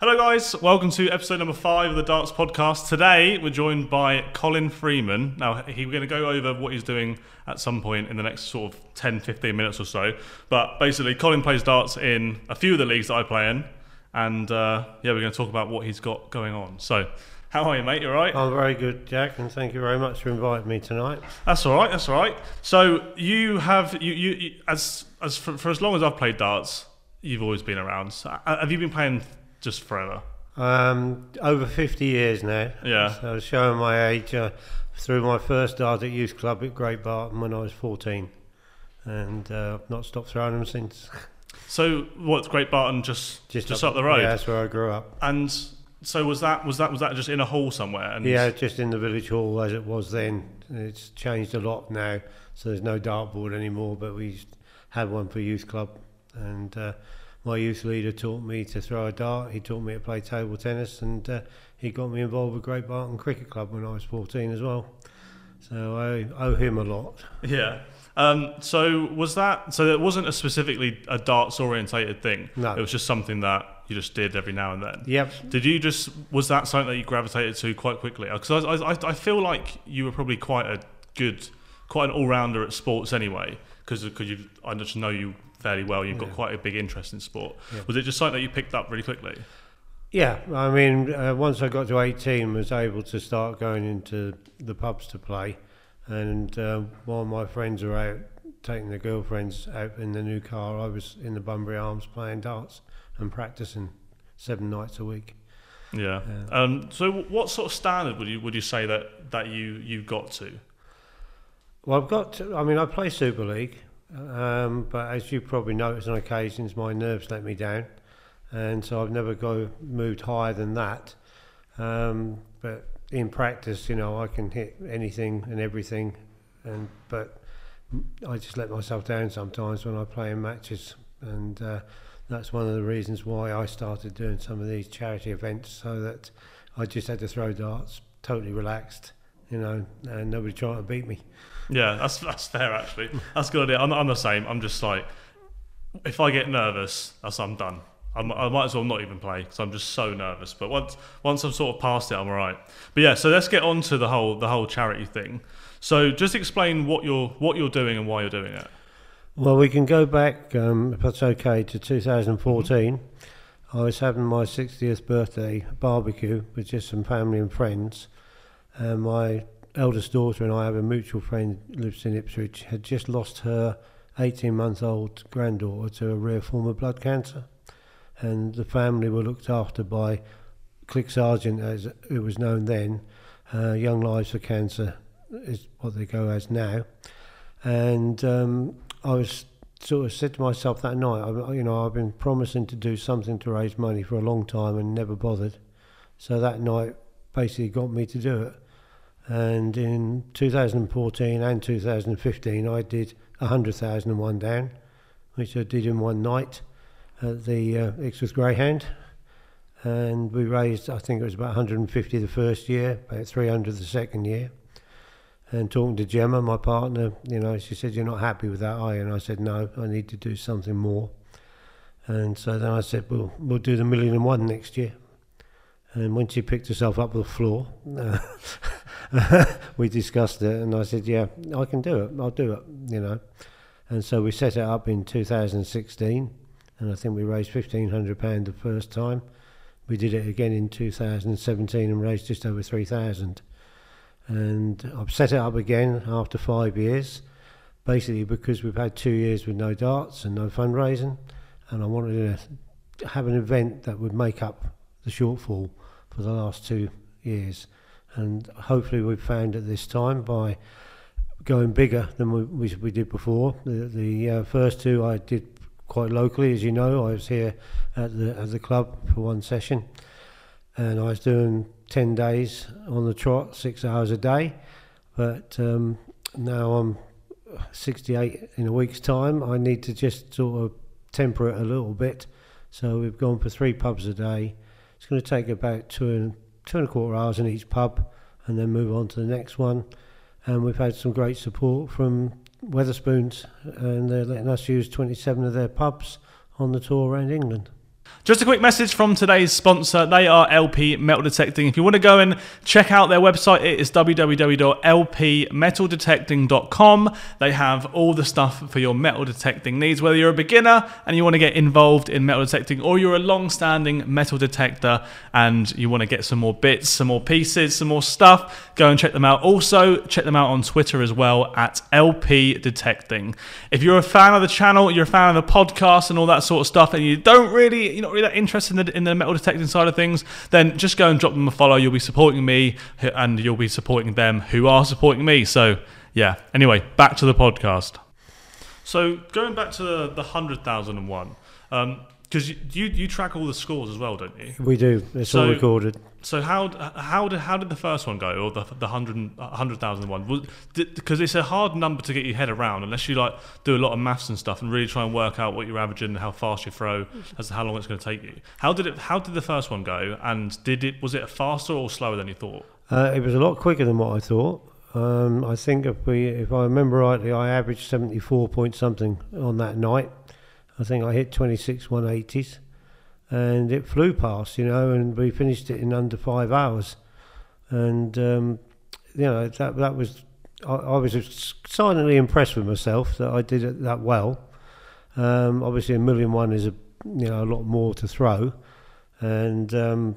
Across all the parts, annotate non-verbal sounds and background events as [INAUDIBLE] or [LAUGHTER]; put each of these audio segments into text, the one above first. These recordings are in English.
Hello, guys. Welcome to episode number five of the Darts Podcast. Today, we're joined by Colin Freeman. Now, he, we're going to go over what he's doing at some point in the next sort of 10, 15 minutes or so. But basically, Colin plays darts in a few of the leagues that I play in. And uh, yeah, we're going to talk about what he's got going on. So, how are you, mate? You all right? I'm very good, Jack, and thank you very much for inviting me tonight. That's all right. That's all right. So, you have, you, you, you as, as for, for as long as I've played darts, you've always been around. So, have you been playing just forever? Um, over 50 years now. Yeah. So I was showing my age uh, through my first dart at youth club at Great Barton when I was 14, and uh, I've not stopped throwing them since. [LAUGHS] So, what's Great Barton just just, up, the road? Yeah, that's where I grew up. And so was that was that was that just in a hall somewhere? And Yeah, just in the village hall as it was then. It's changed a lot now, so there's no dartboard anymore. But we had one for youth club, and uh, my youth leader taught me to throw a dart. He taught me to play table tennis, and uh, he got me involved with Great Barton Cricket Club when I was 14 as well. So I owe him a lot. Yeah. Um, so was that so? It wasn't a specifically a darts orientated thing. No. It was just something that you just did every now and then. Yep. Did you just was that something that you gravitated to quite quickly? Because I, I, I feel like you were probably quite a good, quite an all rounder at sports anyway. Because because you I just know you fairly well. You've got Yeah. quite a big interest in sport. Yeah. Was it just something that you picked up really quickly? Yeah, I mean, uh, once I got to 18, was able to start going into the pubs to play, and uh, while my friends were out taking their girlfriends out in the new car, I was in the Bunbury Arms playing darts and practicing seven nights a week. Yeah. Yeah. Um, so what sort of standard would you would you say that that you you got to? Well, I've got. To, I mean, I play Super League, um, but as you probably noticed on occasions, my nerves let me down, and so I've never go moved higher than that. Um, but in practice, you know, I can hit anything and everything, and but I just let myself down sometimes when I play in matches, and uh, that's one of the reasons why I started doing some of these charity events, so that I just had to throw darts, totally relaxed, you know, and nobody trying to beat me. Yeah, that's that's fair actually. That's a good idea. I'm, I'm the same. I'm just like, if I get nervous, that's I'm done. I'm, I might as well not even play because I'm just so nervous. But once once I'm sort of past it, I'm alright. But yeah, so let's get on to the whole the whole charity thing. So just explain what you're what you're doing and why you're doing it. Well, we can go back, um, if that's okay, to 2014. I was having my 60th birthday barbecue with just some family and friends. And my eldest daughter and I have a mutual friend who lives in Ipswich, had just lost her 18 month old granddaughter to a rare form of blood cancer. And the family were looked after by Clic as it was known then. Uh, Young Lives for Cancer is what they go as now. And um, I was sort of said to myself that night, I, you know, I've been promising to do something to raise money for a long time and never bothered. So that night basically got me to do it. And in 2014 and 2015, I did 100,001 down, which I did in one night at the uh, Ixworth Greyhound. And we raised, I think it was about 150 the first year, about 300 the second year and talking to Gemma, my partner, you know, she said, You're not happy with that, are you? And I said, No, I need to do something more. And so then I said, Well, we'll do the million and one next year. And when she picked herself up off the floor, uh, [LAUGHS] [LAUGHS] we discussed it, and I said, Yeah, I can do it, I'll do it, you know. And so we set it up in 2016, and I think we raised £1,500 the first time. We did it again in 2017 and raised just over 3000 and I've set it up again after five years, basically because we've had two years with no darts and no fundraising, and I wanted to have an event that would make up the shortfall for the last two years, and hopefully we've found at this time by going bigger than we, we, we did before. The, the uh, first two I did quite locally, as you know. I was here at the at the club for one session, and I was doing 10 days on the trot, six hours a day. But um, now I'm 68 in a week's time. I need to just sort of temper it a little bit. So we've gone for three pubs a day. It's going to take about two and, two and a quarter hours in each pub and then move on to the next one. And we've had some great support from Wetherspoons and they're letting us use 27 of their pubs on the tour around England. Just a quick message from today's sponsor. They are LP Metal Detecting. If you want to go and check out their website, it is www.lpmetaldetecting.com. They have all the stuff for your metal detecting needs, whether you're a beginner and you want to get involved in metal detecting, or you're a long standing metal detector and you want to get some more bits, some more pieces, some more stuff, go and check them out. Also, check them out on Twitter as well at LP Detecting. If you're a fan of the channel, you're a fan of the podcast and all that sort of stuff, and you don't really, you're not really that interested in the, in the metal detecting side of things, then just go and drop them a follow. You'll be supporting me and you'll be supporting them who are supporting me. So, yeah. Anyway, back to the podcast. So, going back to the, the 100,001, um, because you, you, you track all the scores as well, don't you? We do. It's So- all recorded. So how how did how did the first one go, or the the hundred hundred thousand one? Because it's a hard number to get your head around unless you like do a lot of maths and stuff and really try and work out what you're averaging and how fast you throw as to how long it's going to take you. How did it? How did the first one go? And did it was it faster or slower than you thought? Uh, it was a lot quicker than what I thought. Um, I think if we, if I remember rightly, I averaged 74 point something on that night. I think I hit 26 180s, and it flew past, you know, and we finished it in under five hours. And um, you know that that was I, I was silently impressed with myself that I did it that well. Um, obviously, a million one is a you know a lot more to throw, and um,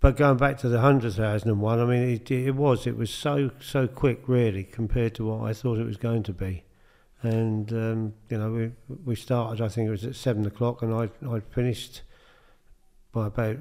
but going back to the hundred thousand and one, I mean, it, it was it was so so quick, really, compared to what I thought it was going to be. And um, you know, we we started. I think it was at seven o'clock, and I I finished by about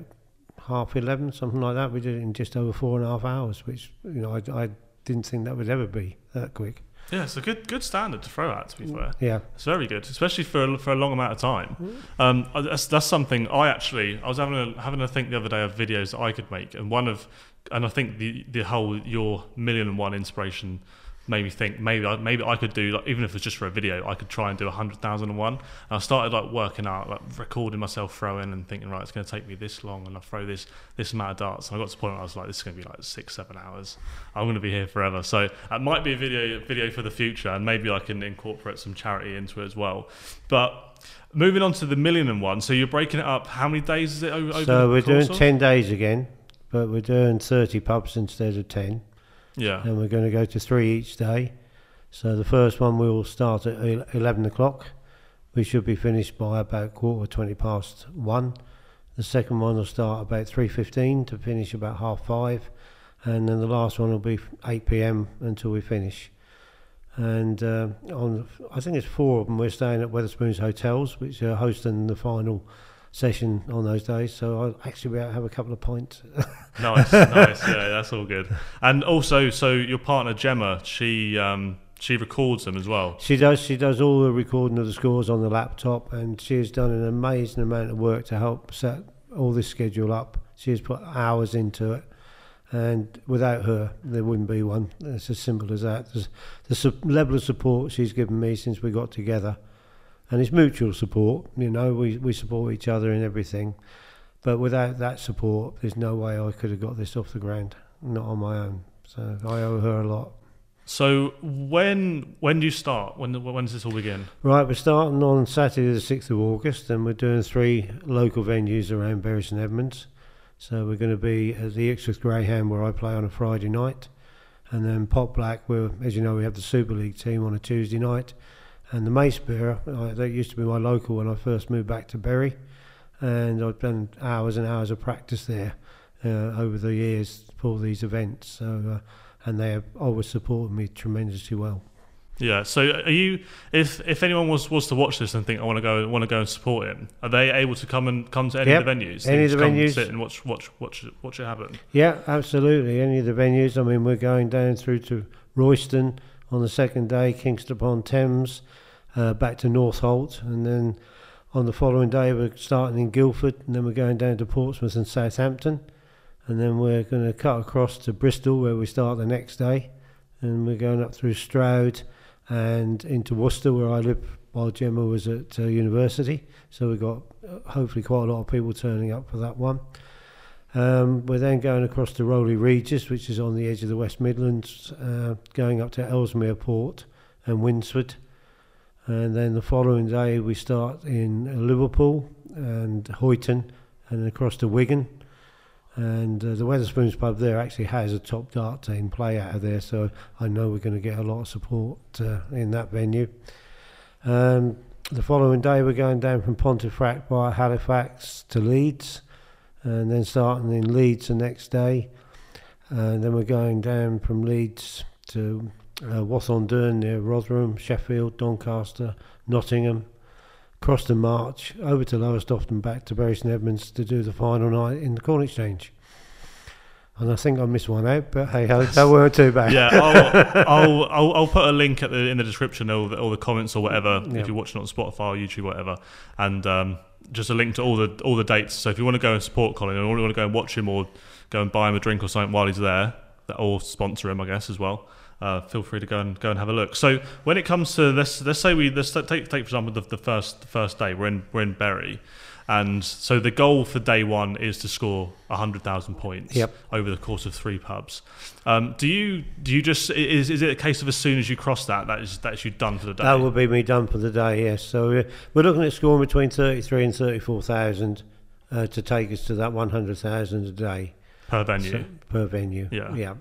half eleven, something like that. We did it in just over four and a half hours, which you know I, I didn't think that would ever be that quick. Yeah, it's a good good standard to throw at. To be fair, Yeah, It's very good, especially for a, for a long amount of time. Um, uh, that's, that's something I actually I was having a having a think the other day of videos that I could make, and one of and I think the the whole your million and one inspiration made me think maybe I, maybe I could do like even if it's just for a video I could try and do a hundred thousand and one. And I started like working out like recording myself throwing and thinking right it's going to take me this long and I throw this this amount of darts and I got to the point where I was like this is going to be like six seven hours. I'm going to be here forever. So it might be a video video for the future and maybe I can incorporate some charity into it as well. But moving on to the million and one, so you're breaking it up. How many days is it over? so we're doing ten days again, but we're doing thirty pubs instead of ten. Yeah. and we're going to go to three each day. So the first one we will start at 11 o'clock. We should be finished by about quarter 20 past one. The second one will start about 3.15 to finish about half five. And then the last one will be 8 p.m. until we finish. And uh, on, I think it's four of them. We're staying at Wetherspoons Hotels, which are hosting the final session on those days. So I'll actually be able to have a couple of pints. [LAUGHS] nice, nice. Yeah, [LAUGHS] that's all good. And also, so your partner Gemma, she um, she records them as well. She does. She does all the recording of the scores on the laptop, and she has done an amazing amount of work to help set all this schedule up. She has put hours into it, and without her, there wouldn't be one. It's as simple as that. There's, the level of support she's given me since we got together, and it's mutual support. You know, we we support each other in everything, but without that support, there's no way I could have got this off the ground. Not on my own. So I owe her a lot. So when when do you start? When when does this all begin? Right, we're starting on Saturday the 6th of August and we're doing three local venues around Bury St Edmunds. So we're going to be at the Ixworth Greyhound where I play on a Friday night and then Pop Black where, as you know, we have the Super League team on a Tuesday night and the Mace Bearer, uh, that used to be my local when I first moved back to Bury and I've done hours and hours of practice there uh, over the years for these events. So, uh, and they have always supported me tremendously well. Yeah. So are you? If if anyone was was to watch this and think I want to go want to go and support him, are they able to come and come to any Yep, of the venues? any of the venues. sit and watch watch watch watch it happen. Yeah, absolutely. Any of the venues. I mean, we're going down through to Royston on the second day, Kingston upon Thames, uh, back to Northolt, and then on the following day we're starting in Guildford, and then we're going down to Portsmouth and Southampton, and then we're going to cut across to Bristol where we start the next day, and we're going up through Stroud and into Worcester where I live while Gemma was at uh, university. So we've got uh, hopefully quite a lot of people turning up for that one. Um, we're then going across to Rowley Regis, which is on the edge of the West Midlands, uh, going up to Ellesmere Port and Winsford. And then the following day we start in Liverpool and Huyton, and across to Wigan. And uh, the Wetherspoons pub there actually has a top dart team play out of there, so I know we're going to get a lot of support uh, in that venue. Um, the following day, we're going down from Pontefract via Halifax to Leeds, and then starting in Leeds the next day. And then we're going down from Leeds to uh, Watton near Rotherham, Sheffield, Doncaster, Nottingham, cross the March, over to Lowestoft and back to Bury St Edmunds to do the final night in the Corn Exchange. And I think I missed one out, but hey, that weren't too bad. Yeah, I'll, [LAUGHS] I'll, I'll, I'll put a link at the, in the description or the, or the comments or whatever Yeah. if you're watching on Spotify or YouTube, whatever, and um, just a link to all the all the dates. So if you want to go and support Colin, or you want to go and watch him, or go and buy him a drink or something while he's there, that or sponsor him, I guess as well. Uh, feel free to go and go and have a look. So when it comes to let's let's say we let's take take for example the, the first the first day we're in we're in Bury, and so the goal for day one is to score hundred thousand points Yep. over the course of three pubs. Um, do you do you just is is it a case of as soon as you cross that that is that's you done for the day? That will be me done for the day, yes. So uh, we're looking at scoring between 33 and 34,000 uh, to take us to that 100,000 a day per venue. so- per venue. Yeah. Yeah.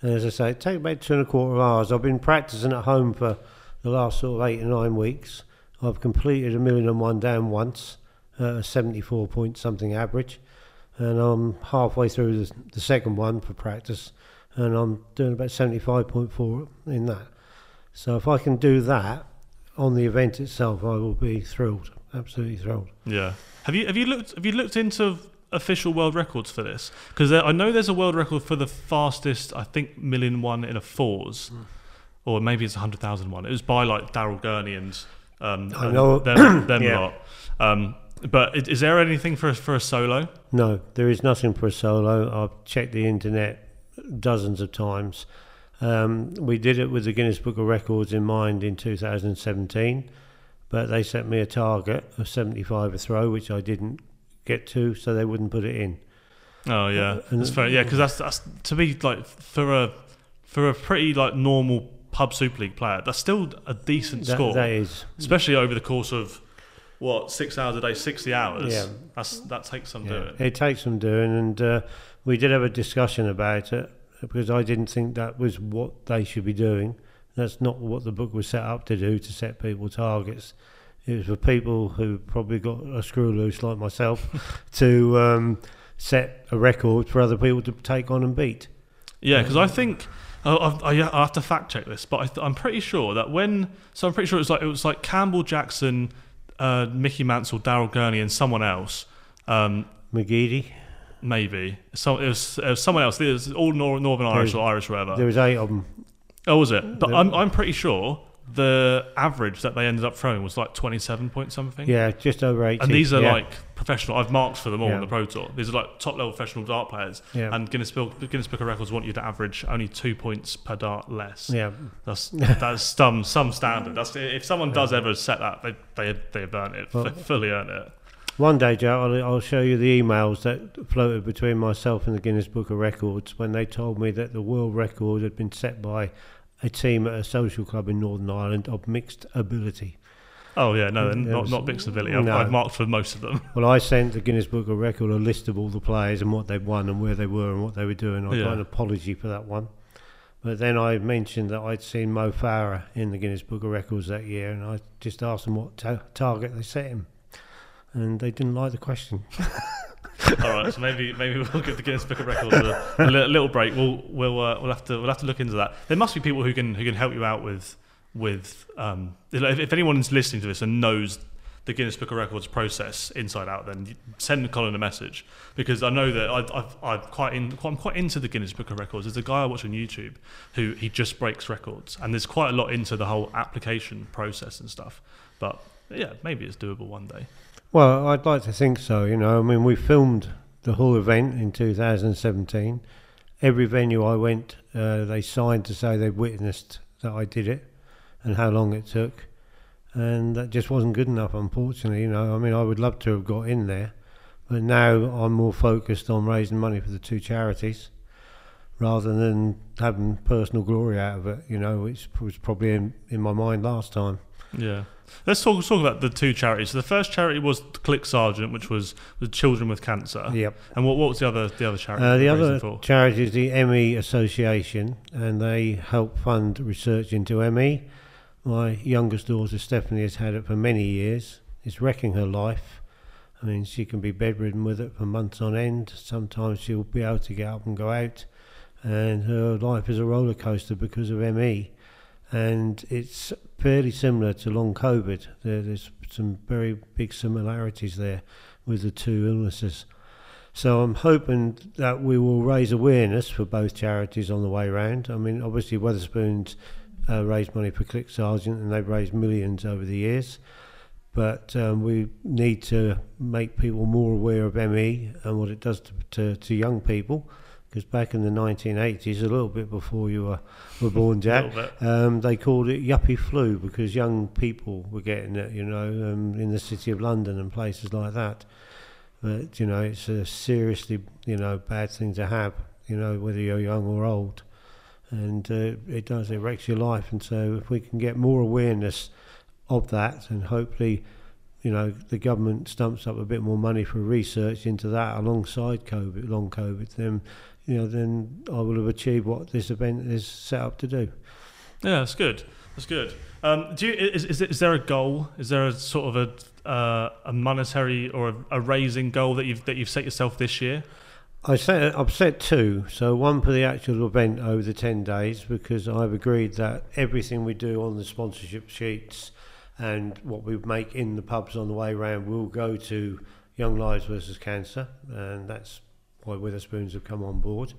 And as I say, it takes about two and a quarter hours. I've been practicing at home for the last sort of eight or nine weeks. I've completed a million and one down once, uh, a 74 point something average. And I'm halfway through the, the second one for practice, and I'm doing about 75.4 in that. So if I can do that on the event itself, I will be thrilled, absolutely thrilled. Yeah. Have you have you looked have you looked into official world records for this? Because I know there's a world record for the fastest, I think, million one in a fours, or maybe it's a hundred thousand one. It was by like Daryl Gurney and um, I know- them, them [COUGHS] Yeah. lot. Um, but is, there anything for a, for a solo? No, there is nothing for a solo. I've checked the internet dozens of times. Um, we did it with the Guinness Book of Records in mind in 2017, but they set me a target of 75 a throw, which I didn't get to, so they wouldn't put it in. Oh yeah, and- that's fair. Yeah, because that's that's to be like for a for a pretty like normal pub Super League player, that's still a decent That, score, that is, especially over the course of what six hours a day, sixty hours. Yeah. that's that takes some yeah, doing. it takes some doing, and uh, we did have a discussion about it because I didn't think that was what they should be doing. That's not what the book was set up to do to set people targets. It was for people who probably got a screw loose like myself [LAUGHS] to um, set a record for other people to take on and beat. Yeah, because I think oh, I, I have to fact check this, but I th- I'm pretty sure that when so I'm pretty sure it was like it was like Campbell Jackson, uh, Mickey Mansell, Daryl Gurney, and someone else. Um, McGeady, maybe so it was, it was someone else. It was all Nor- Northern Irish or Irish, or whatever. there was eight of them. Oh, was it? But There- I'm, I'm pretty sure the average that they ended up throwing was like 27 point something. Yeah, just over eighty. And these are yeah. like professional. I've marked for them all Yeah. on the Pro Tour. These are like top level professional dart players. Yeah. And Guinness Book, Guinness Book of Records want you to average only two points per dart less. yeah, That's that's some some standard. That's if someone does ever set that, they they they've earned it, Well- fully earned it. One day, Joe, I'll, I'll show you the emails that floated between myself and the Guinness Book of Records when they told me that the world record had been set by a team at a social club in Northern Ireland of mixed ability. Oh yeah, no, not was- not Bix ability. I've, No. I've marked for most of them. [LAUGHS] Well, I sent the Guinness Book of Record a list of all the players and what they'd won and where they were and what they were doing. I Yeah. got an apology for that one. But then I mentioned that I'd seen Mo Farah in the Guinness Book of Records that year, and I just asked them what ta- target they set him. And they didn't like the question. [LAUGHS] [LAUGHS] All right, so maybe maybe we'll give the Guinness Book of Records a, a little break. We'll we'll uh, we'll have to we'll have to look into that. There must be people who can who can help you out with with um, if, if anyone's listening to this and knows the Guinness Book of Records process inside out, then send Colin a message because I know that I've, I've, I've quite in, I'm quite into the Guinness Book of Records. There's a guy I watch on YouTube who he just breaks records, and there's quite a lot into the whole application process and stuff. But yeah, maybe it's doable one day. Well, I'd like to think so. You know, I mean, we filmed the whole event in 2017. Every venue I went, uh, they signed to say they witnessed that I did it and how long it took. And that just wasn't good enough, unfortunately. You know, I mean, I would love to have got in there, but now I'm more focused on raising money for the two charities rather than having personal glory out of it. You know, which was probably in, in my mind last time. Yeah. Let's talk talk about the two charities. So the first charity was Clic Sargent, which was the children with cancer. Yep. And what, what was the other the other charity? Uh, the you were raising other for? charity is the ME Association, and they help fund research into ME. My youngest daughter Stephanie has had it for many years. It's wrecking her life. I mean, she can be bedridden with it for months on end. Sometimes she'll be able to get up and go out, and her life is a roller coaster because of ME. And it's fairly similar to long COVID. There, there's some very big similarities there with the two illnesses. So I'm hoping that we will raise awareness for both charities on the way round. I mean, obviously Wetherspoons uh, raised money for Clic Sargent, and they've raised millions over the years. But um, we need to make people more aware of ME and what it does to, to, to young people. Because back in the 1980s, a little bit before you were, were [LAUGHS] born, Jack, um, they called it yuppie flu because young people were getting it, you know, um, in the city of London and places like that. But, you know, it's a seriously, you know, bad thing to have, you know, whether you're young or old. And uh, it does, it wrecks your life. And so if we can get more awareness of that and hopefully, you know, the government stumps up a bit more money for research into that alongside COVID, long COVID, then, you know, then I will have achieved what this event is set up to do. Yeah, that's good. That's good. Um, do you, is, is, is there a goal? Is there a sort of a uh, a monetary or a, a raising goal that you've that you've set yourself this year? I set I've set two. So one for the actual event over the ten days because I've agreed that everything we do on the sponsorship sheets and what we make in the pubs on the way round will go to Young Lives versus Cancer, and that's why Wetherspoons have come on board.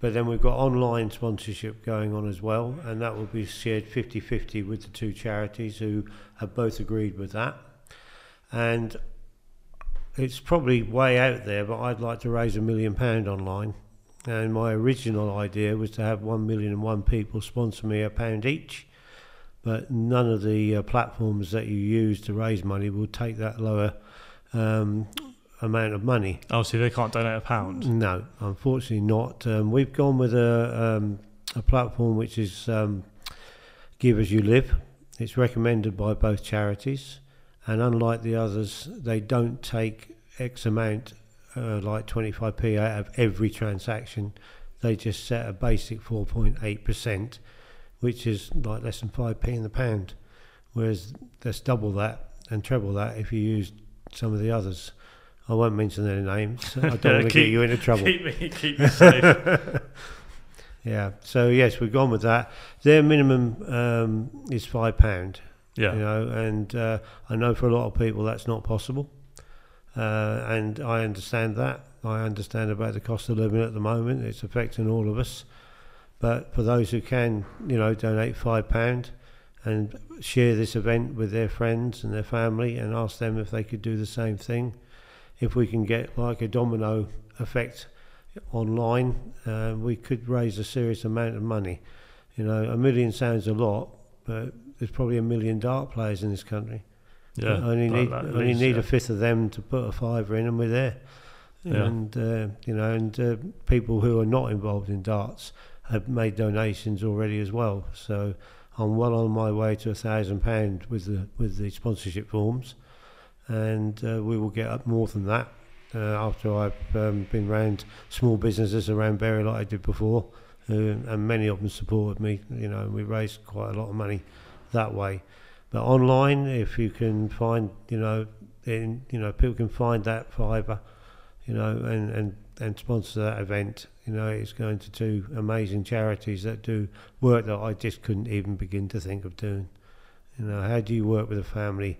But then we've got online sponsorship going on as well, and that will be shared 50 50 with the two charities who have both agreed with that. And it's probably way out there, but I'd like to raise a million pound online. And my original idea was to have one million and one people sponsor me a pound each, but none of the uh, platforms that you use to raise money will take that lower um, amount of money. Oh, see, they can't donate a pound. No, unfortunately not. Um, we've gone with a, um, a platform which is um, Give As You Live. It's recommended by both charities, and unlike the others, they don't take X amount, uh, like 25p out of every transaction. They just set a basic 4.8%, which is like less than 5p in the pound, whereas that's double that and treble that if you use some of the others. I won't mention their names. I don't [LAUGHS] want to get you into trouble. Keep me, keep me safe. [LAUGHS] Yeah. So yes, we've gone with that. Their minimum um, is five pound. yeah. You know, and uh, I know for a lot of people that's not possible, uh, and I understand that. I understand about the cost of living at the moment; it's affecting all of us. But for those who can, you know, donate five pound and share this event with their friends and their family, and ask them if they could do the same thing. If we can get like a domino effect online, uh, we could raise a serious amount of money. You know, a million sounds a lot, but there's probably a million dart players in this country. Yeah. only need at only need yeah. a fifth of them to put a fiver in, and we're there. Yeah. And uh, you know, and uh, people who are not involved in darts have made donations already as well. So I'm well on my way to a thousand pound with the with the sponsorship forms, and uh, we will get up more than that uh, after I've um, been around small businesses around Bury like I did before, uh, and many of them supported me. You know, and we raised quite a lot of money that way. But online, if you can find, you know, in, you know, people can find that fiver, you know, and, and, and sponsor that event. You know, it's going to two amazing charities that do work that I just couldn't even begin to think of doing. You know, how do you work with a family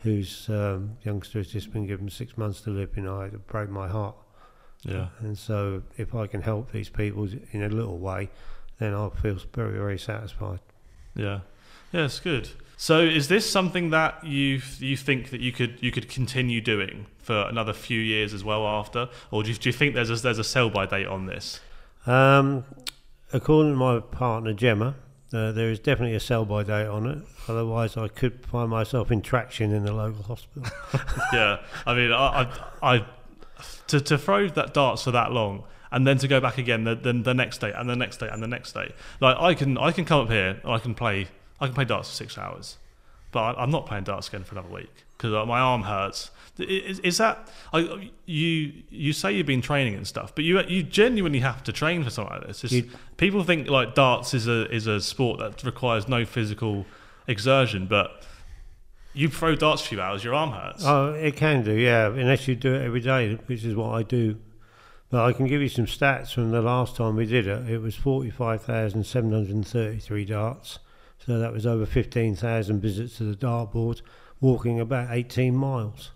whose um, youngster has just been given six months to live? You know, it broke my heart. Yeah. And so, if I can help these people in a little way, then I feel very, very satisfied. Yeah, yeah, it's good. So, is this something that you you think that you could you could continue doing for another few years as well after, or do you, do you think there's a, there's a sell by date on this? Um, according to my partner Gemma, uh, there is definitely a sell by date on it. Otherwise, I could find myself in traction in the local hospital. [LAUGHS] [LAUGHS] yeah, I mean, I, I, I to to throw that darts for that long. And then to go back again the, the, the next day and the next day and the next day. Like I can I can come up here and I can play I can play darts for six hours. but I, I'm not playing darts again for another week because my arm hurts. Is, is that I, you? You say you've been training and stuff, but you you genuinely have to train for something like this. You- people think like darts is a is a sport that requires no physical exertion, but you throw darts for a few hours, your arm hurts. Oh, it can do, yeah, unless you do it every day, which is what I do. But I can give you some stats from the last time we did it. It was 45,733 darts. So that was over 15,000 visits to the dartboard, walking about 18 miles.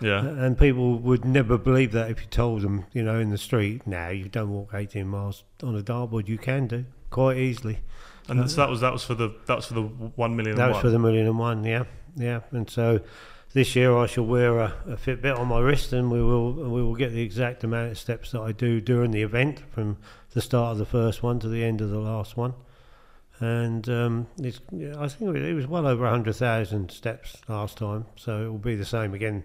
yeah, And people would never believe that if you told them, you know, in the street, now you don't walk 18 miles on a dartboard. You can do quite easily. and so that was that was for the that was for the one million. That and was one. for the million and one, yeah, yeah. And so this year I shall wear a, a Fitbit on my wrist, and we will we will get the exact amount of steps that I do during the event, from the start of the first one to the end of the last one. And um, it's, I think it was well over hundred thousand steps last time, so it will be the same again.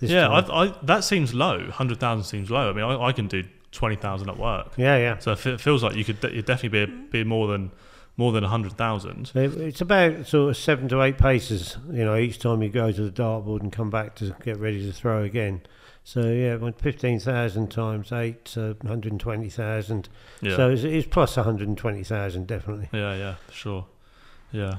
This yeah, time. I, I, that seems low. Hundred thousand seems low. I mean, I, I can do twenty thousand at work, yeah, yeah. so it feels like you could you'd definitely be be more than more than hundred thousand. It's about sort of seven to eight paces, you know, each time you go to the dartboard and come back to get ready to throw again. So yeah, when fifteen thousand times eight, uh, one hundred twenty thousand. Yeah, So it's, it's plus one hundred twenty thousand, definitely. yeah, yeah, sure. Yeah.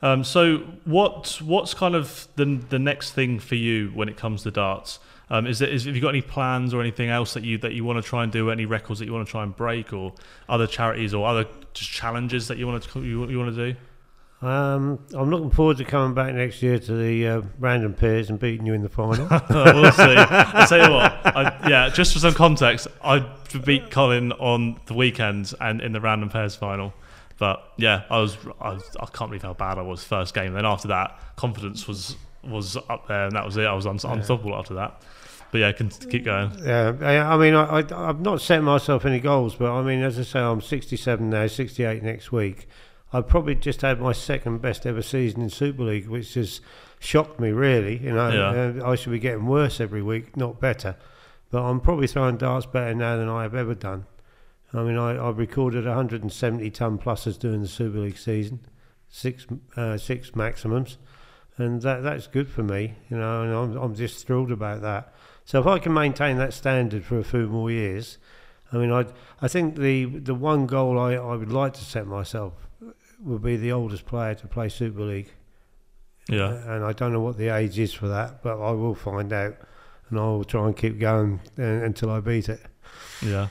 Um, so what what's kind of the the next thing for you when it comes to darts? Um, is it is have you got any plans or anything else that you that you want to try and do? Any records that you want to try and break, or other charities or other just challenges that you want to you, you want to do? Um, I'm looking forward to coming back next year to the uh, random pairs and beating you in the final. [LAUGHS] we'll see. I tell you what, I, yeah. Just for some context, I beat Colin on the weekend and in the random pairs final. But yeah, I was, I was I can't believe how bad I was first game. Then after that, confidence was was up there, and that was it. I was un- unstoppable after that. But yeah, I can keep going. Yeah, I, I mean, I, I, I've not set myself any goals, but I mean, as I say, I'm 67 now, 68 next week. I probably just had my second best ever season in Super League, which has shocked me really. You know, Yeah. uh, I should be getting worse every week, not better. But I'm probably throwing darts better now than I have ever done. I mean, I, I recorded 170 ton pluses during the Super League season, six uh, six maximums, and that that's good for me. You know, and I'm I'm just thrilled about that. So if I can maintain that standard for a few more years, I mean, I I think the the one goal I, I would like to set myself would be the oldest player to play Super League. Yeah, And I don't know what the age is for that, but I will find out, and I will try and keep going uh, until I beat it. yeah.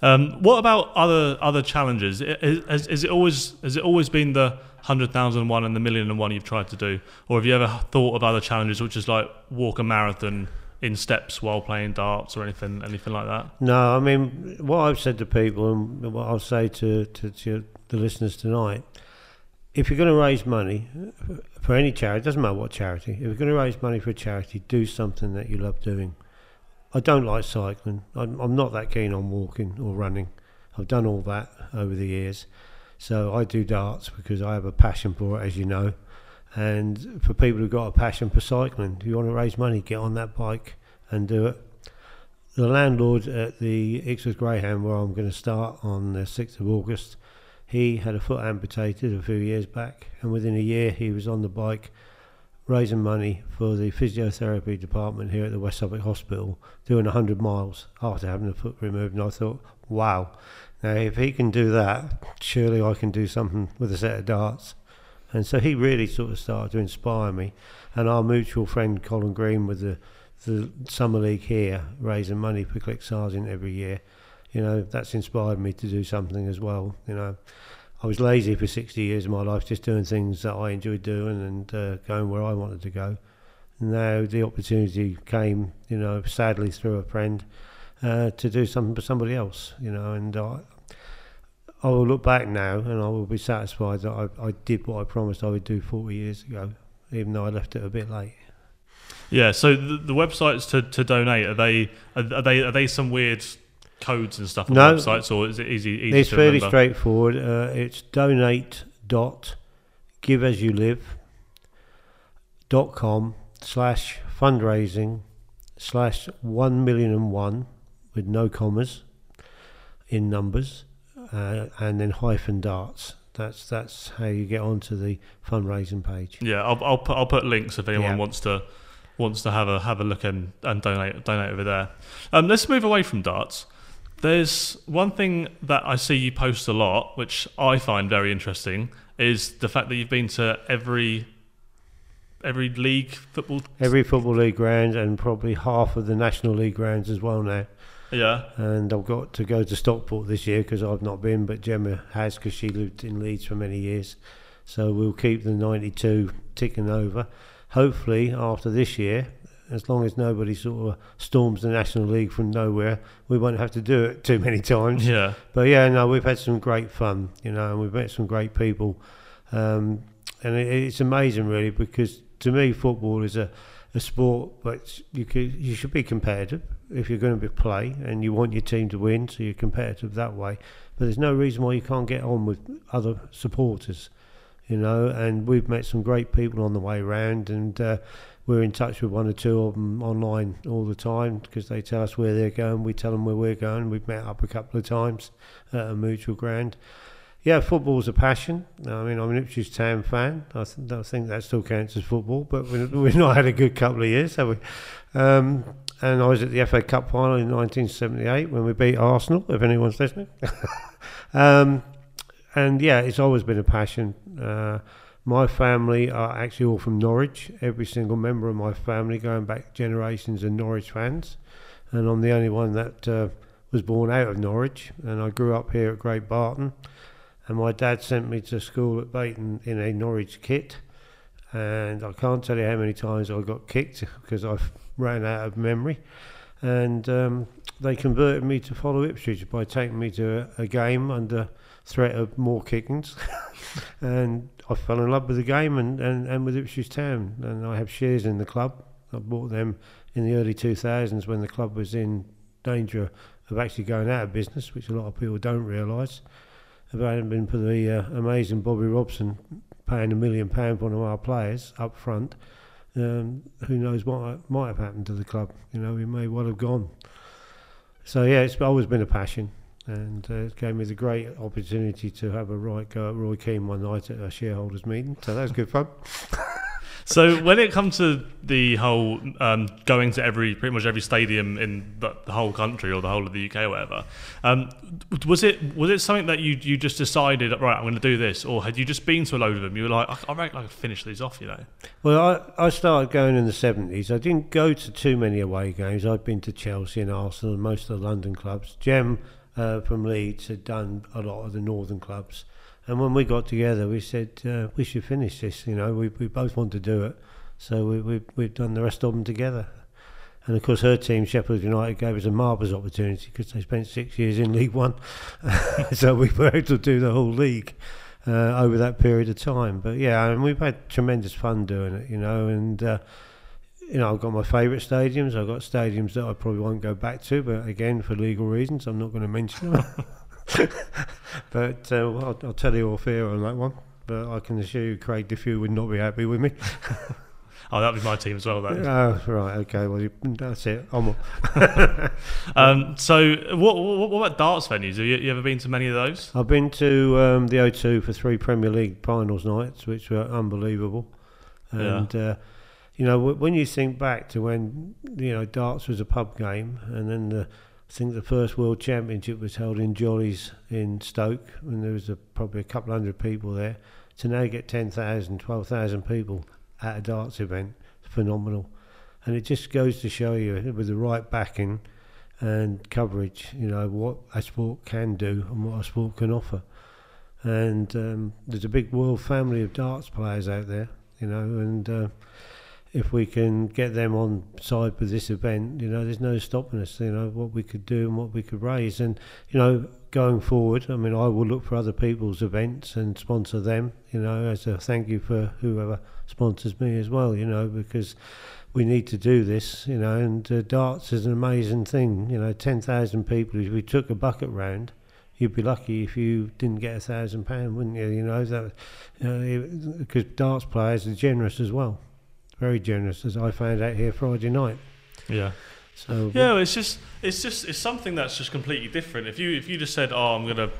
Um, what about other other challenges? Is, has, is it always has it always been the hundred thousand one and the million and one you've tried to do, or have you ever thought of other challenges, which is like walk a marathon in steps while playing darts or anything anything like that? No, I mean what I've said to people, and what I'll say to to, to the listeners tonight: if you're going to raise money for any charity, it doesn't matter what charity, if you're going to raise money for a charity, do something that you love doing. I don't like cycling. I'm, I'm not that keen on walking or running. I've done all that over the years, so I do darts because I have a passion for it, as you know. And for people who've got a passion for cycling, if you want to raise money, get on that bike and do it the landlord at the Ixworth Greyhound, where I'm going to start on the 6th of August, he had a foot amputated a few years back, and within a year he was on the bike raising money for the physiotherapy department here at the West Suffolk Hospital, doing 100 miles after having the foot removed. And I thought, wow, now if he can do that, surely I can do something with a set of darts. And so he really sort of started to inspire me. And our mutual friend Colin Green with the the summer league here, raising money for Clic Sargent every year. You know, that's inspired me to do something as well. You know, I was lazy for 60 years of my life, just doing things that I enjoyed doing and uh, going where I wanted to go. Now the opportunity came, you know, sadly through a friend, uh, to do something for somebody else. You know, and I, I will look back now and I will be satisfied that I, I did what I promised I would do 40 years ago, even though I left it a bit late. Yeah. So the, the websites to, to donate are they are, are they are they some weird codes and stuff on No. websites, or is it easy? easy It's to fairly remember? straightforward. Uh, it's donate dot give as you live dot com slash fundraising slash one million and one with no commas in numbers uh, and then hyphen darts. That's that's how you get onto the fundraising page. Yeah, I'll, I'll put I'll put links if anyone Yeah. wants to wants to have a have a look and, and donate donate over there. Um, let's move away from darts. There's one thing that I see you post a lot, which I find very interesting, is the fact that you've been to every every league football. Every football league ground and probably half of the national league grounds as well now. Yeah, And I've got to go to Stockport this year because I've not been, but Gemma has because she lived in Leeds for many years. So we'll keep the 92 ticking over. Hopefully, after this year, as long as nobody sort of storms the National League from nowhere, we won't have to do it too many times. yeah, But yeah, no, we've had some great fun, you know, and we've met some great people. Um, and it, it's amazing, really, because to me, football is a, a sport, but you could, you should be competitive if you're going to play, and you want your team to win, so you're competitive that way. But there's no reason why you can't get on with other supporters, you know. And we've met some great people on the way round, and uh, we're in touch with one or two of them online all the time because they tell us where they're going. We tell them where we're going. We've met up a couple of times at a mutual ground. Yeah, football's a passion. I mean, I'm an Ipswich Town fan. I, th- I think that still counts as football, but we- we've not had a good couple of years, have we? Um, and I was at the FA Cup final in 1978 when we beat Arsenal, if anyone's listening. [LAUGHS] um, and yeah, it's always been a passion. Uh, my family are actually all from Norwich. Every single member of my family, going back generations, are Norwich fans. And I'm the only one that uh, was born out of Norwich. And I grew up here at Great Barton. And my dad sent me to school at Beyton in a Norwich kit. And I can't tell you how many times I got kicked because I ran out of memory. And um, they converted me to follow Ipswich by taking me to a, a game under threat of more kickings. [LAUGHS] and I fell in love with the game and, and, and with Ipswich Town. And I have shares in the club. I bought them in the early 2000s when the club was in danger of actually going out of business, which a lot of people don't realise. If it hadn't been for the uh, amazing Bobby Robson paying a million pound for one of our players up front, um, who knows what might have happened to the club? You know, we may well have gone. So yeah, it's always been a passion, and uh, it gave me the great opportunity to have a right go at Roy Keane one night at a shareholders meeting. So that was good fun. [LAUGHS] So when it comes to the whole um, going to every pretty much every stadium in the, the whole country or the whole of the UK or whatever, um, was it was it something that you you just decided right I'm going to do this, or had you just been to a load of them? You were like I, I reckon I could finish these off, you know? Well, I, I started going in the 70s. I didn't go to too many away games. I'd been to Chelsea and Arsenal and most of the London clubs. Jem uh, from Leeds had done a lot of the northern clubs. And when we got together, we said, uh, we should finish this. You know, we, we both want to do it. So we, we, we've done the rest of them together. And of course, her team, Sheffield United, gave us a marvellous opportunity because they spent six years in League One. [LAUGHS] so we were able to do the whole league uh, over that period of time. But yeah, and we've had tremendous fun doing it, you know. And uh, you know, I've got my favourite stadiums. I've got stadiums that I probably won't go back to, but again, for legal reasons, I'm not going to mention them. [LAUGHS] [LAUGHS] but uh, well, I'll, I'll tell you off air on that one. But I can assure you, Craig Diffew would not be happy with me. [LAUGHS] Oh, that was my team as well. That. Oh, right, okay. Well, you, that's it. I'm, [LAUGHS] Um, so what, what what about darts venues? Have you, you ever been to many of those? I've been to um, the O2 for three Premier League finals nights, which were unbelievable. Yeah. And uh, you know, w- when you think back to when you know darts was a pub game, and then the, I think the first World Championship was held in Jollees in Stoke, and there was a, probably a couple hundred people there. To now get 10,000, 12,000 people at a darts event, phenomenal. And it just goes to show you, with the right backing and coverage, you know, what a sport can do and what a sport can offer. And um, there's a big world family of darts players out there, you know, and uh, if we can get them on side with this event, you know, there's no stopping us, you know, what we could do and what we could raise. And, you know, going forward, I mean, I will look for other people's events and sponsor them, you know, as a thank you for whoever sponsors me as well, you know, because we need to do this, you know, and uh, darts is an amazing thing, you know, 10,000 people, if we took a bucket round, you'd be lucky if you didn't get a thousand pound, wouldn't you? You know that because darts players are generous as well, very generous, as I found out here Friday night. Yeah. So Yeah, it's just it's just it's something that's just completely different. If you if you just said, "Oh, I'm gonna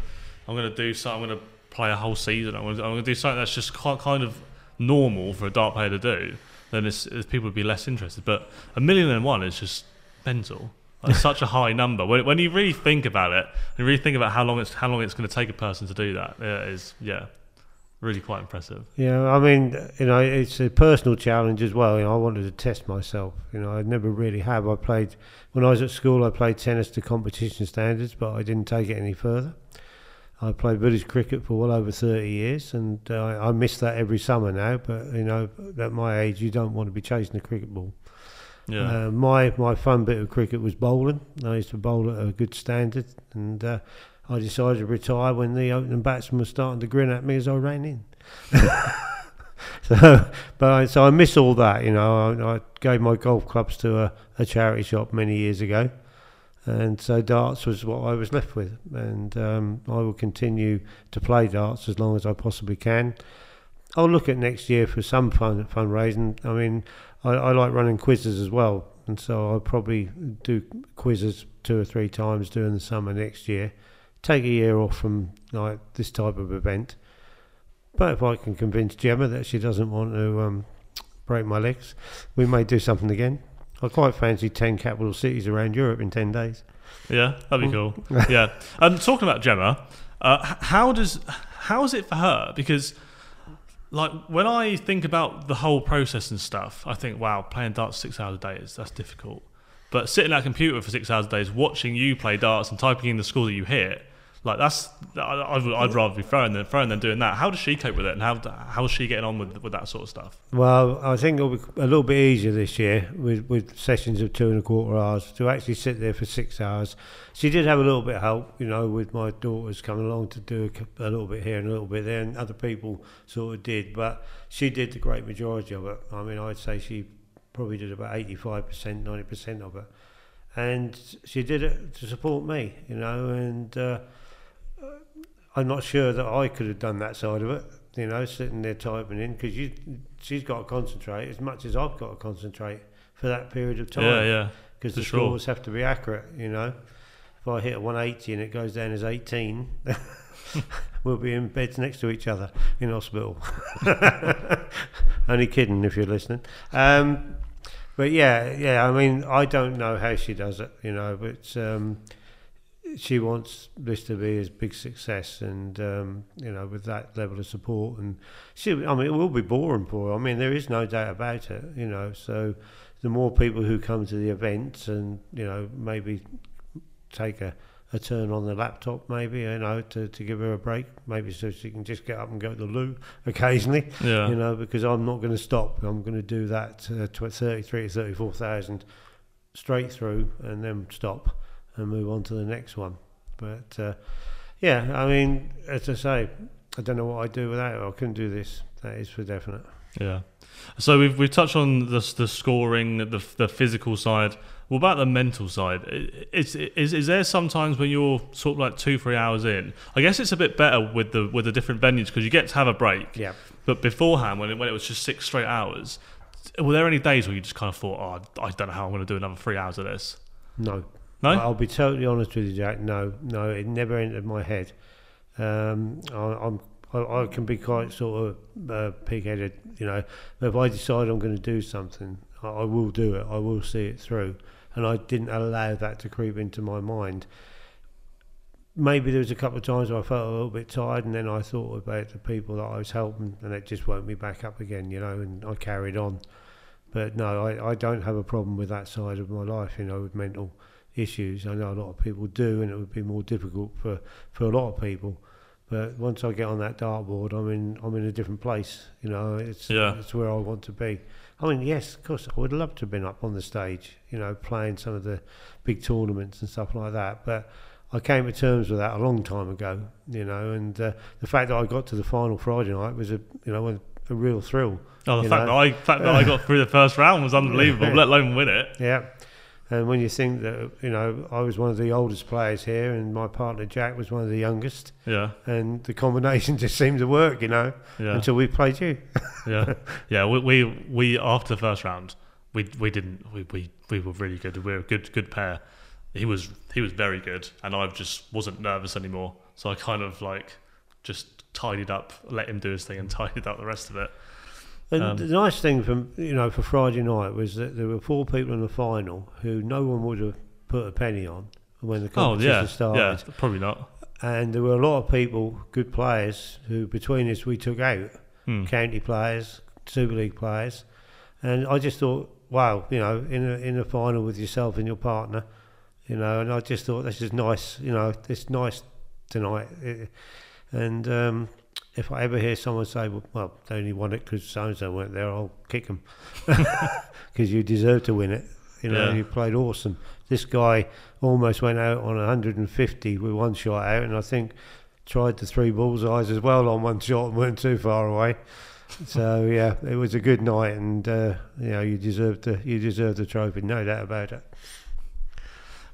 I'm gonna do something, I'm gonna play a whole season. I'm going to do something that's just kind of normal for a dart player to do. Then it's, it's people would be less interested. But a million and one is just mental. It's [LAUGHS] such a high number. When, when you really think about it, and really think about how long it's how long it's going to take a person to do that, it is yeah, really quite impressive. Yeah, I mean, you know, it's a personal challenge as well. You know, I wanted to test myself. You know, I never really have. I played when I was at school. I played tennis to competition standards, but I didn't take it any further. I played village cricket for well over 30 years, and uh, I miss that every summer now. But you know, at my age, you don't want to be chasing a cricket ball. Yeah, Uh, my my fun bit of cricket was bowling. I used to bowl at a good standard, and uh, I decided to retire when the opening batsman was starting to grin at me as I ran in. [LAUGHS] so, but I, so I miss all that. You know, I, I gave my golf clubs to a, a charity shop many years ago, and so darts was what I was left with, and um, I will continue to play darts as long as I possibly can. I'll look at next year for some fun fundraising. I mean, I, I like running quizzes as well, and so I'll probably do quizzes two or three times during the summer next year. Take a year off from like this type of event. But if I can convince Gemma that she doesn't want to um, break my legs, we may do something again. I quite fancy ten capital cities around Europe in ten days. yeah, that'd be cool. yeah, and talking about Gemma, uh, how does how is it for her? Because like when I think about the whole process and stuff, I think, wow, playing darts six hours a day is that's difficult. But sitting at a computer for six hours a day, is watching you play darts and typing in the score that you hit, like that's I, would, I'd rather be throwing than throwing than doing that. How does she cope with it, and how how is she getting on with with that sort of stuff? Well, I think it'll be a little bit easier this year with, with sessions of two and a quarter hours to actually sit there for six hours. She did have a little bit of help, you know, with my daughters coming along to do a, a little bit here and a little bit there, and other people sort of did, but she did the great majority of it. I mean, I'd say she probably did about 85%, 90% of it. And she did it to support me, you know, and uh, I'm not sure that I could have done that side of it, you know, sitting there typing in because you, she's got to concentrate as much as I've got to concentrate for that period of time. Yeah, yeah, Because the sure. scores have to be accurate, you know. If I hit a 180 and it goes down as 18, [LAUGHS] we'll be in beds next to each other in hospital. [LAUGHS] Only kidding if you're listening. Um, but yeah, yeah, I mean, I don't know how she does it, you know, but um, she wants this to be a big success and, um, you know, with that level of support. And she, I mean, it will be boring for her. I mean, there is no doubt about it, you know, so the more people who come to the events and, you know, maybe take a, a turn on the laptop, maybe, you know, to, to give her a break, maybe so she can just get up and go to the loo [LAUGHS] occasionally yeah. you know, because I'm not going to stop. I'm going to do that uh, tw- 33 to 34,000 straight through and then stop and move on to the next one. But uh, yeah, I mean, as I say, I don't know what I'd do without it. I couldn't do this. That is for definite. Yeah. So we've we've touched on the the scoring, the the physical side. What about the mental side? Is is is there sometimes when you're sort of like two three hours in? I guess it's a bit better with the with the different venues because you get to have a break. Yeah. But beforehand, when it, when it was just six straight hours, were there any days where you just kind of thought, oh, I don't know how I'm going to do another three hours of this? No. No. I'll be totally honest with you, Jack. No, no, it never entered my head. Um, I, I'm, I, I can be quite sort of uh, pig-headed, you know. But if I decide I'm going to do something, I, I will do it. I will see it through, and I didn't allow that to creep into my mind. Maybe there was a couple of times where I felt a little bit tired, and then I thought about the people that I was helping, and it just woke me back up again, you know. And I carried on. But no, I, I don't have a problem with that side of my life, you know, with mental issues. I know a lot of people do, and it would be more difficult for, for a lot of people. But once I get on that dartboard, I'm in I'm in a different place. You know, it's Yeah. it's where I want to be. I mean, yes, of course, I would love to have been up on the stage. You know, playing some of the big tournaments and stuff like that. But I came to terms with that a long time ago. You know, and uh, the fact that I got to the final Friday night was a you know a, a real thrill. Oh, the fact know. that I fact that I got through the first round was [LAUGHS] unbelievable. let alone win it. Yeah. And when you think that, you know, I was one of the oldest players here and my partner Jack was one of the youngest, Yeah, and the combination [LAUGHS] just seemed to work, you know, yeah. until we played you. [LAUGHS] yeah, yeah. We, we we after the first round, we we didn't we, we, we were really good. We were a good good pair. He was he was very good, and I just wasn't nervous anymore. So I kind of like just tidied up, let him do his thing, and [LAUGHS] tidied up the rest of it. And Um, the nice thing from you know for Friday night was that there were four people in the final who no one would have put a penny on when the Oh competition yeah, started. yeah, probably not. And there were a lot of people, good players, who between us we took out Hmm. county players, Super League players, and I just thought, wow, you know, in a in a final with yourself and your partner, you know, and I just thought this is nice, you know, it's nice tonight, and um, if I ever hear someone say, well, they only won it because so and so weren't there, I'll kick them because [LAUGHS] you deserve to win it. You know, Yeah. you played awesome. This guy almost went out on 150 with one shot out, and I think tried the three bullseyes as well on one shot and weren't too far away. So [LAUGHS] yeah, it was a good night, and uh, you know you deserved the you deserved the trophy, no doubt about it.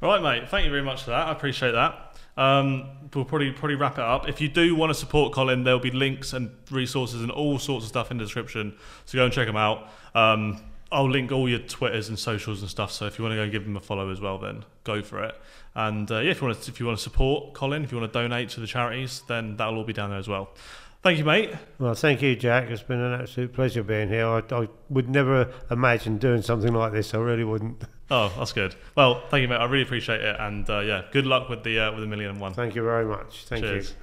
All right, mate. Thank you very much for that. I appreciate that. Um, we'll probably probably wrap it up. If you do want to support Colin, there'll be links and resources and all sorts of stuff in the description. So go and check them out. Um, I'll link all your Twitters and socials and stuff. So if you want to go and give him a follow as well, then go for it. And uh, yeah, if you want to, if you want to support Colin, if you want to donate to the charities, then that'll all be down there as well. Thank you, mate. Well, thank you, Jack. It's been an absolute pleasure being here. I, I would never imagine doing something like this. I really wouldn't. [LAUGHS] Oh, that's good. Well, thank you, mate. I really appreciate it. And uh, yeah, good luck with the uh, with the million and one. Thank you very much. Thank Cheers. you.